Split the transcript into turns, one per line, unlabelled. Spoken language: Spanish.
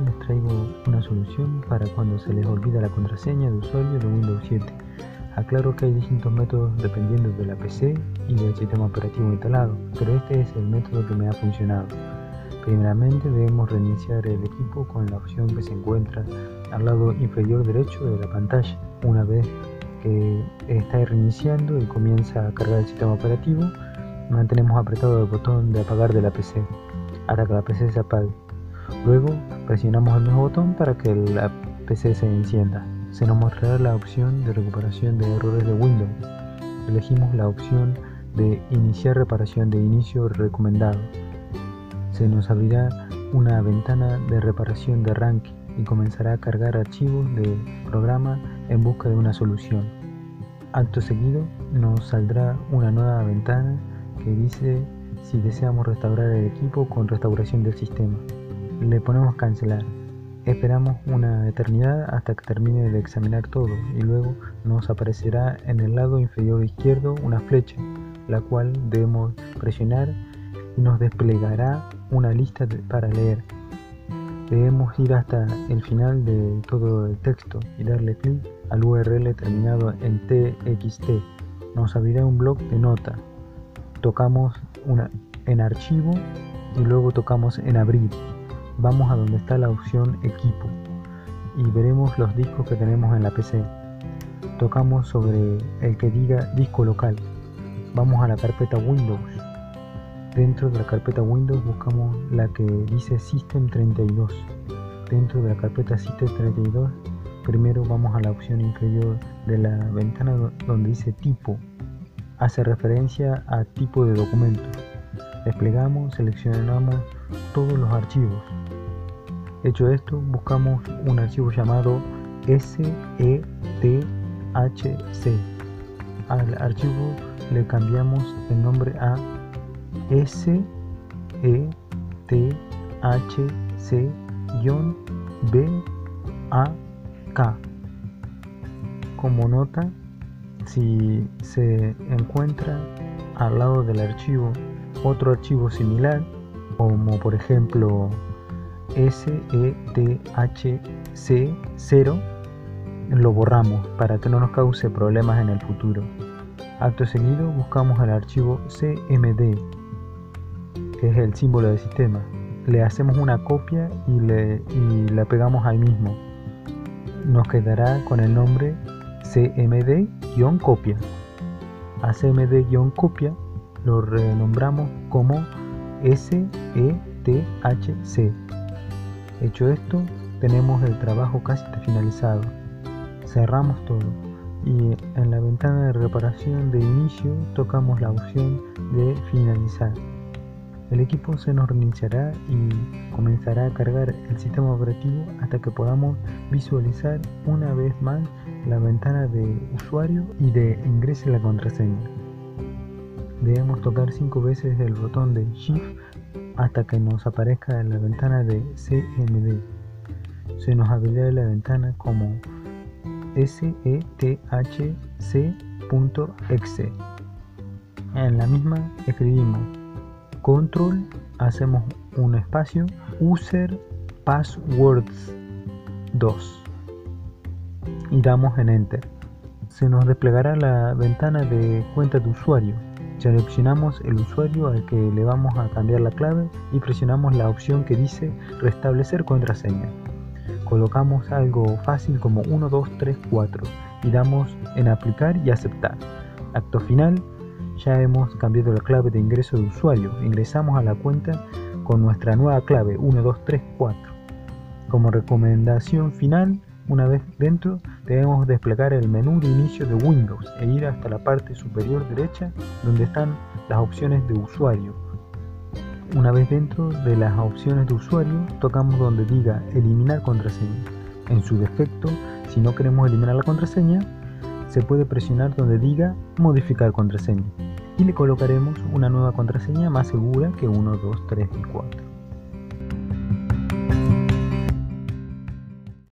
les traigo una solución para cuando se les olvida la contraseña de usuario de Windows 7. Aclaro que hay distintos métodos dependiendo de la PC y del sistema operativo instalado, pero este es el método que me ha funcionado. Primeramente debemos reiniciar el equipo con la opción que se encuentra al lado inferior derecho de la pantalla. Una vez que está reiniciando y comienza a cargar el sistema operativo, mantenemos apretado el botón de apagar de la PC hasta que la PC se apague. Luego presionamos el mismo botón para que la PC se encienda. Se nos mostrará la opción de recuperación de errores de Windows. Elegimos la opción de iniciar reparación de inicio recomendado. Se nos abrirá una ventana de reparación de arranque y comenzará a cargar archivos de programa en busca de una solución. Acto seguido nos saldrá una nueva ventana que dice si deseamos restaurar el equipo con restauración del sistema. Le ponemos cancelar. Esperamos una eternidad hasta que termine de examinar todo y luego nos aparecerá en el lado inferior izquierdo una flecha, la cual debemos presionar y nos desplegará una lista para leer. Debemos ir hasta el final de todo el texto y darle clic al URL terminado en TXT. Nos abrirá un blog de nota. Tocamos una, en archivo y luego tocamos en abrir vamos a donde está la opción equipo y veremos los discos que tenemos en la PC. Tocamos sobre el que diga disco local. Vamos a la carpeta Windows. Dentro de la carpeta Windows buscamos la que dice System 32. Dentro de la carpeta System 32, primero vamos a la opción inferior de la ventana donde dice tipo. Hace referencia a tipo de documento. Desplegamos, seleccionamos todos los archivos. Hecho esto, buscamos un archivo llamado SETHC. Al archivo le cambiamos el nombre a SETHC-BAK. Como nota, si se encuentra al lado del archivo otro archivo similar, como por ejemplo SETHC0, lo borramos para que no nos cause problemas en el futuro. Acto seguido buscamos el archivo CMD, que es el símbolo del sistema. Le hacemos una copia y, le, y la pegamos ahí mismo. Nos quedará con el nombre CMD-copia. A CMD-copia lo renombramos como SETHC. Hecho esto, tenemos el trabajo casi finalizado. Cerramos todo y en la ventana de reparación de inicio tocamos la opción de finalizar. El equipo se nos reiniciará y comenzará a cargar el sistema operativo hasta que podamos visualizar una vez más la ventana de usuario y de ingrese la contraseña debemos tocar 5 veces el botón de Shift hasta que nos aparezca en la ventana de CMD. Se nos abrirá la ventana como sethc.exe. En la misma escribimos control, hacemos un espacio, user passwords 2 y damos en enter. Se nos desplegará la ventana de cuenta de usuario Seleccionamos el usuario al que le vamos a cambiar la clave y presionamos la opción que dice restablecer contraseña. Colocamos algo fácil como 1, 2, 3, 4 y damos en aplicar y aceptar. Acto final, ya hemos cambiado la clave de ingreso de usuario. Ingresamos a la cuenta con nuestra nueva clave 1, 2, 3, 4. Como recomendación final, una vez dentro, debemos desplegar el menú de inicio de Windows e ir hasta la parte superior derecha donde están las opciones de usuario. Una vez dentro de las opciones de usuario, tocamos donde diga eliminar contraseña. En su defecto, si no queremos eliminar la contraseña, se puede presionar donde diga modificar contraseña y le colocaremos una nueva contraseña más segura que 1, 2, 3 y 4.